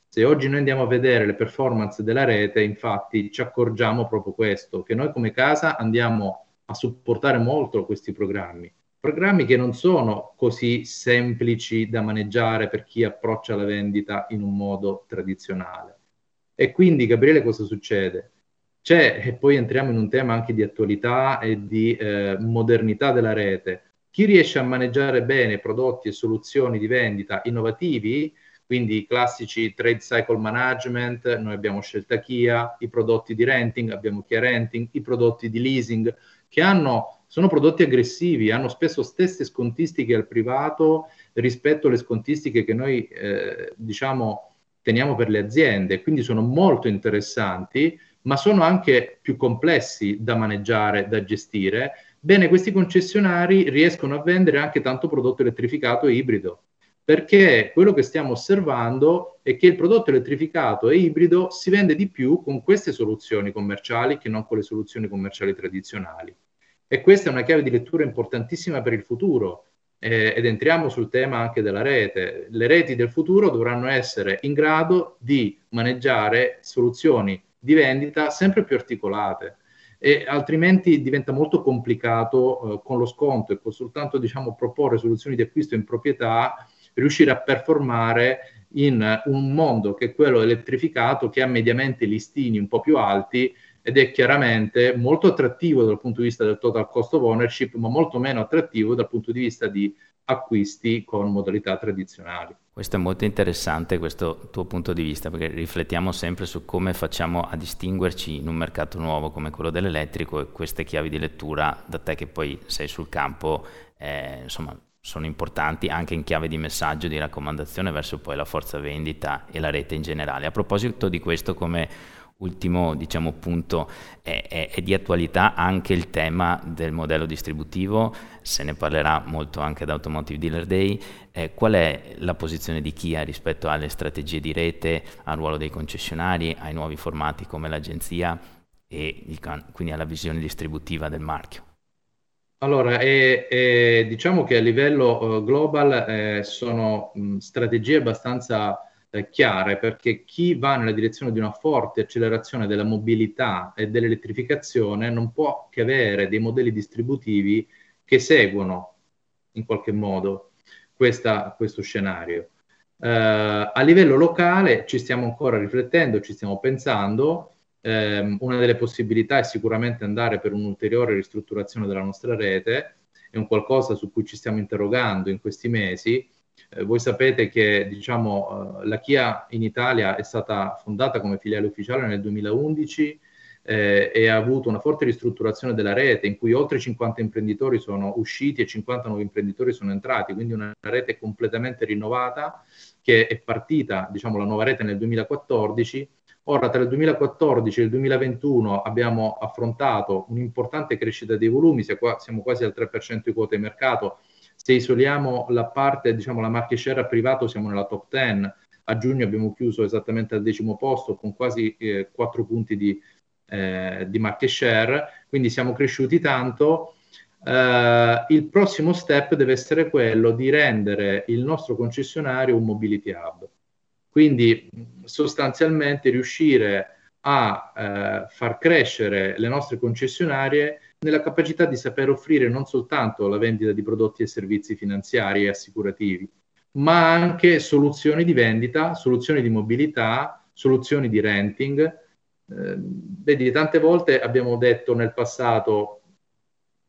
Se oggi noi andiamo a vedere le performance della rete, infatti ci accorgiamo proprio questo, che noi come casa andiamo a supportare molto questi programmi. Programmi che non sono così semplici da maneggiare per chi approccia la vendita in un modo tradizionale. E quindi, Gabriele, cosa succede? C'è, e poi entriamo in un tema anche di attualità e di eh, modernità della rete. Chi riesce a maneggiare bene prodotti e soluzioni di vendita innovativi, quindi i classici trade cycle management, noi abbiamo scelta Kia, i prodotti di renting, abbiamo Kia Renting, i prodotti di leasing, che hanno, sono prodotti aggressivi, hanno spesso stesse scontistiche al privato rispetto alle scontistiche che noi eh, diciamo teniamo per le aziende, quindi sono molto interessanti, ma sono anche più complessi da maneggiare, da gestire. Bene, questi concessionari riescono a vendere anche tanto prodotto elettrificato e ibrido, perché quello che stiamo osservando è che il prodotto elettrificato e ibrido si vende di più con queste soluzioni commerciali che non con le soluzioni commerciali tradizionali. E questa è una chiave di lettura importantissima per il futuro. Eh, ed entriamo sul tema anche della rete. Le reti del futuro dovranno essere in grado di maneggiare soluzioni di vendita sempre più articolate. E altrimenti diventa molto complicato eh, con lo sconto e con soltanto diciamo, proporre soluzioni di acquisto in proprietà riuscire a performare in un mondo che è quello elettrificato, che ha mediamente listini un po' più alti ed è chiaramente molto attrattivo dal punto di vista del total cost of ownership, ma molto meno attrattivo dal punto di vista di acquisti con modalità tradizionali.
Questo è molto interessante, questo tuo punto di vista, perché riflettiamo sempre su come facciamo a distinguerci in un mercato nuovo come quello dell'elettrico e queste chiavi di lettura da te che poi sei sul campo, eh, insomma, sono importanti anche in chiave di messaggio, di raccomandazione verso poi la forza vendita e la rete in generale. A proposito di questo, come ultimo diciamo, punto, è, è, è, di attualità anche il tema del modello distributivo, se ne parlerà molto anche ad Automotive Dealer Day. Eh, qual è la posizione di Kia rispetto alle strategie di rete, al ruolo dei concessionari, ai nuovi formati come l'agenzia e il, quindi alla visione distributiva del marchio?
Allora, e, e diciamo che a livello uh, global eh, sono mh, strategie abbastanza eh, chiare perché chi va nella direzione di una forte accelerazione della mobilità e dell'elettrificazione non può che avere dei modelli distributivi che seguono in qualche modo questa, questo scenario. Uh, a livello locale ci stiamo ancora riflettendo, ci stiamo pensando eh, una delle possibilità è sicuramente andare per un'ulteriore ristrutturazione della nostra rete, è un qualcosa su cui ci stiamo interrogando in questi mesi. Eh, voi sapete che diciamo, eh, la Kia in Italia è stata fondata come filiale ufficiale nel 2011 eh, e ha avuto una forte ristrutturazione della rete in cui oltre 50 imprenditori sono usciti e 50 nuovi imprenditori sono entrati, quindi una rete completamente rinnovata che è partita, diciamo, la nuova rete nel 2014 Ora, tra il 2014 e il 2021 abbiamo affrontato un'importante crescita dei volumi, siamo quasi al 3% di quote di mercato. Se isoliamo la parte, diciamo, la market share a privato, siamo nella top 10. A giugno abbiamo chiuso esattamente al decimo posto con quasi eh, 4 punti di, eh, di market share, quindi siamo cresciuti tanto. Uh, il prossimo step deve essere quello di rendere il nostro concessionario un mobility hub. Quindi sostanzialmente riuscire a eh, far crescere le nostre concessionarie nella capacità di saper offrire non soltanto la vendita di prodotti e servizi finanziari e assicurativi, ma anche soluzioni di vendita, soluzioni di mobilità, soluzioni di renting. Eh, vedi, tante volte abbiamo detto nel passato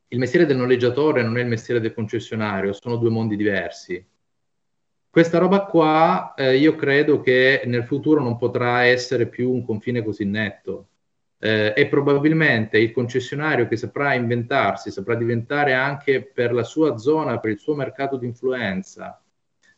il mestiere del noleggiatore non è il mestiere del concessionario, sono due mondi diversi questa roba qua eh, io credo che nel futuro non potrà essere più un confine così netto eh, e probabilmente il concessionario che saprà inventarsi, saprà diventare anche per la sua zona, per il suo mercato di influenza,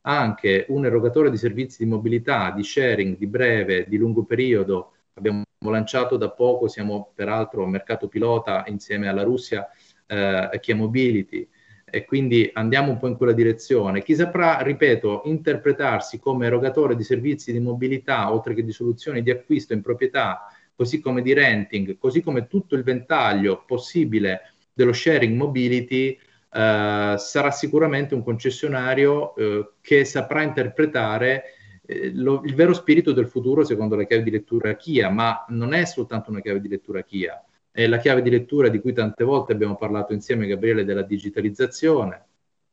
anche un erogatore di servizi di mobilità, di sharing, di breve, di lungo periodo. Abbiamo lanciato da poco, siamo peraltro mercato pilota insieme alla Russia, eh, Chia Mobility, e quindi andiamo un po' in quella direzione. Chi saprà, ripeto, interpretarsi come erogatore di servizi di mobilità, oltre che di soluzioni di acquisto in proprietà, così come di renting, così come tutto il ventaglio possibile dello sharing mobility, eh, sarà sicuramente un concessionario eh, che saprà interpretare eh, lo, il vero spirito del futuro secondo la chiave di lettura Kia, ma non è soltanto una chiave di lettura Kia, è la chiave di lettura di cui tante volte abbiamo parlato insieme, Gabriele, della digitalizzazione,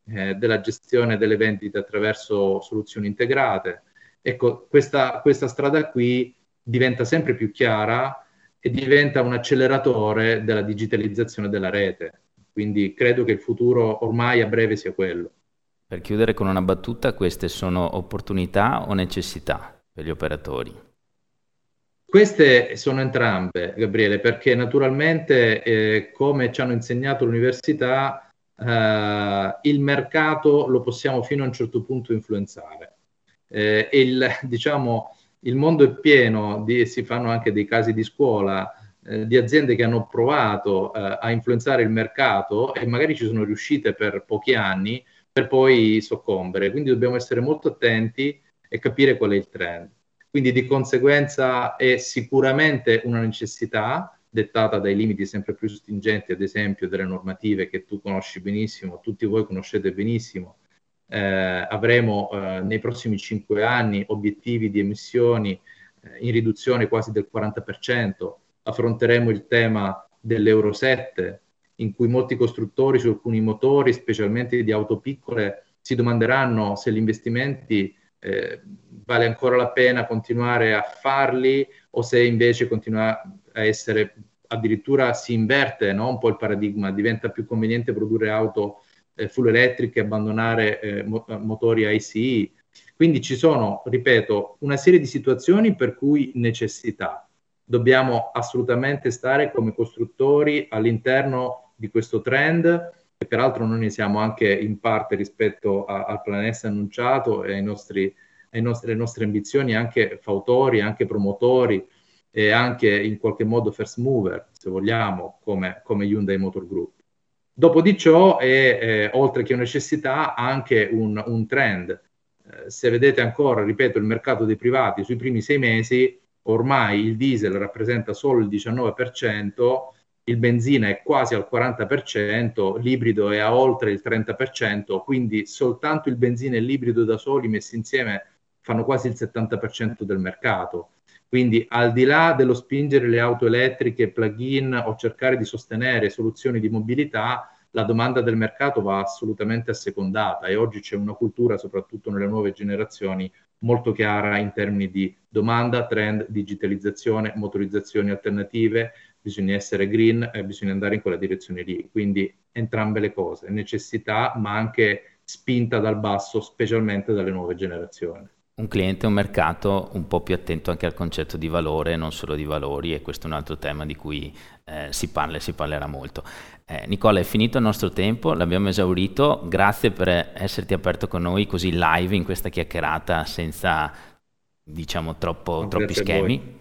eh, della gestione delle vendite attraverso soluzioni integrate. Ecco, questa, questa strada qui diventa sempre più chiara e diventa un acceleratore della digitalizzazione della rete. Quindi credo che il futuro ormai a breve sia quello.
Per chiudere con una battuta, queste sono opportunità o necessità per gli operatori?
Queste sono entrambe, Gabriele, perché naturalmente, eh, come ci hanno insegnato l'università, eh, il mercato lo possiamo fino a un certo punto influenzare. Eh, il, diciamo, il mondo è pieno, di, si fanno anche dei casi di scuola, eh, di aziende che hanno provato eh, a influenzare il mercato e magari ci sono riuscite per pochi anni per poi soccombere. Quindi dobbiamo essere molto attenti e capire qual è il trend. Quindi di conseguenza è sicuramente una necessità dettata dai limiti sempre più stringenti, ad esempio delle normative che tu conosci benissimo, tutti voi conoscete benissimo, eh, avremo eh, nei prossimi cinque anni obiettivi di emissioni eh, in riduzione quasi del 40%, affronteremo il tema dell'Euro 7, in cui molti costruttori su alcuni motori, specialmente di auto piccole, si domanderanno se gli investimenti eh, vale ancora la pena continuare a farli o se invece continua a essere addirittura si inverte no? un po' il paradigma, diventa più conveniente produrre auto full electric e abbandonare eh, motori ICE. Quindi ci sono, ripeto, una serie di situazioni per cui necessità. Dobbiamo assolutamente stare come costruttori all'interno di questo trend e peraltro noi ne siamo anche in parte rispetto a, al plan S annunciato e ai nostri, ai nostri, alle nostre ambizioni anche fautori, anche promotori e anche in qualche modo first mover, se vogliamo, come, come Hyundai Motor Group. Dopo di ciò è, eh, oltre che una necessità, anche un, un trend. Eh, se vedete ancora, ripeto, il mercato dei privati sui primi sei mesi, ormai il diesel rappresenta solo il 19%, il benzina è quasi al 40%, l'ibrido è a oltre il 30%, quindi soltanto il benzina e l'ibrido da soli messi insieme fanno quasi il 70% del mercato. Quindi al di là dello spingere le auto elettriche, plug-in o cercare di sostenere soluzioni di mobilità, la domanda del mercato va assolutamente assecondata e oggi c'è una cultura, soprattutto nelle nuove generazioni, molto chiara in termini di domanda, trend, digitalizzazione, motorizzazioni alternative, bisogna essere green e bisogna andare in quella direzione lì. Quindi entrambe le cose, necessità ma anche spinta dal basso, specialmente dalle nuove generazioni
un cliente un mercato un po' più attento anche al concetto di valore, non solo di valori, e questo è un altro tema di cui eh, si parla e si parlerà molto. Eh, Nicola, è finito il nostro tempo, l'abbiamo esaurito, grazie per esserti aperto con noi così live in questa chiacchierata senza, diciamo, troppo, no, troppi schemi.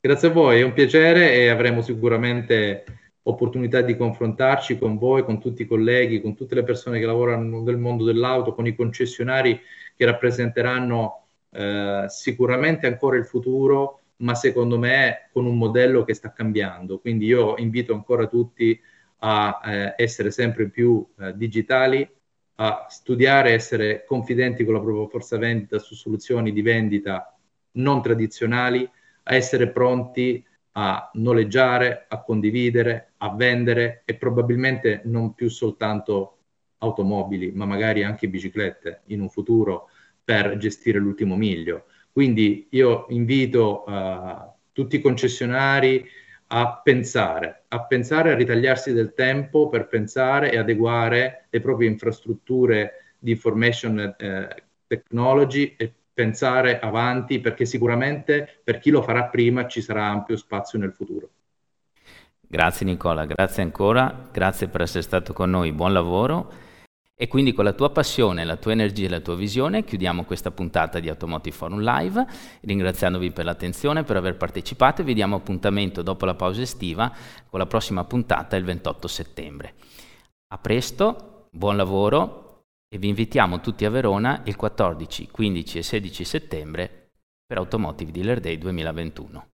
Grazie a voi, è un piacere e avremo sicuramente opportunità di confrontarci con voi, con tutti i colleghi, con tutte le persone che lavorano nel mondo dell'auto, con i concessionari che rappresenteranno eh, sicuramente ancora il futuro, ma secondo me con un modello che sta cambiando. Quindi io invito ancora tutti a eh, essere sempre più eh, digitali, a studiare, essere confidenti con la propria forza vendita su soluzioni di vendita non tradizionali, a essere pronti a noleggiare, a condividere, a vendere e probabilmente non più soltanto automobili, ma magari anche biciclette in un futuro per gestire l'ultimo miglio. Quindi io invito uh, tutti i concessionari a pensare, a pensare a ritagliarsi del tempo per pensare e adeguare le proprie infrastrutture di information eh, technology e pensare avanti perché sicuramente per chi lo farà prima ci sarà ampio spazio nel futuro.
Grazie Nicola, grazie ancora, grazie per essere stato con noi, buon lavoro e quindi con la tua passione, la tua energia e la tua visione chiudiamo questa puntata di Automotive Forum Live, ringraziandovi per l'attenzione, per aver partecipato e vi diamo appuntamento dopo la pausa estiva con la prossima puntata il 28 settembre. A presto, buon lavoro e vi invitiamo tutti a Verona il 14, 15 e 16 settembre per Automotive Dealer Day 2021.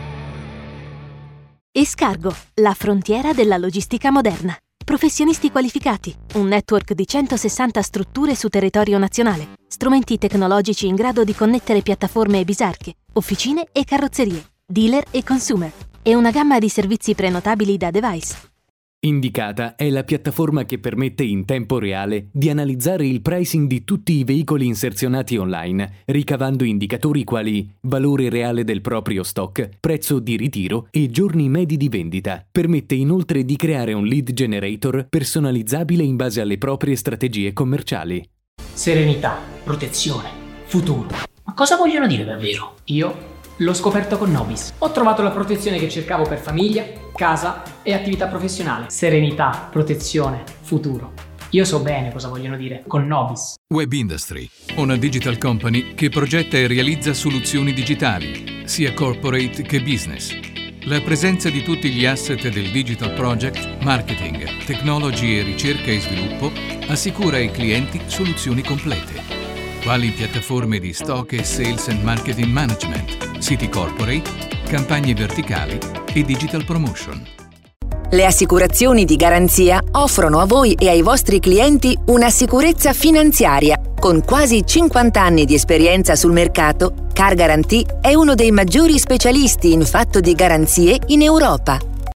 Escargo, la frontiera della logistica moderna. Professionisti qualificati, un network di 160 strutture su territorio nazionale, strumenti tecnologici in grado di connettere piattaforme e bisarche, officine e carrozzerie, dealer e consumer, e una gamma di servizi prenotabili da device.
Indicata è la piattaforma che permette in tempo reale di analizzare il pricing di tutti i veicoli inserzionati online, ricavando indicatori quali valore reale del proprio stock, prezzo di ritiro e giorni medi di vendita. Permette inoltre di creare un lead generator personalizzabile in base alle proprie strategie commerciali.
Serenità, protezione, futuro. Ma cosa vogliono dire davvero? Io L'ho scoperto con Nobis. Ho trovato la protezione che cercavo per famiglia, casa e attività professionale. Serenità, protezione, futuro. Io so bene cosa vogliono dire con Nobis.
Web Industry, una digital company che progetta e realizza soluzioni digitali, sia corporate che business. La presenza di tutti gli asset del Digital Project, marketing, technology e ricerca e sviluppo assicura ai clienti soluzioni complete quali piattaforme di stock e sales and marketing management, siti corporate, campagne verticali e digital promotion.
Le assicurazioni di garanzia offrono a voi e ai vostri clienti una sicurezza finanziaria. Con quasi 50 anni di esperienza sul mercato, Car Guarantee è uno dei maggiori specialisti in fatto di garanzie in Europa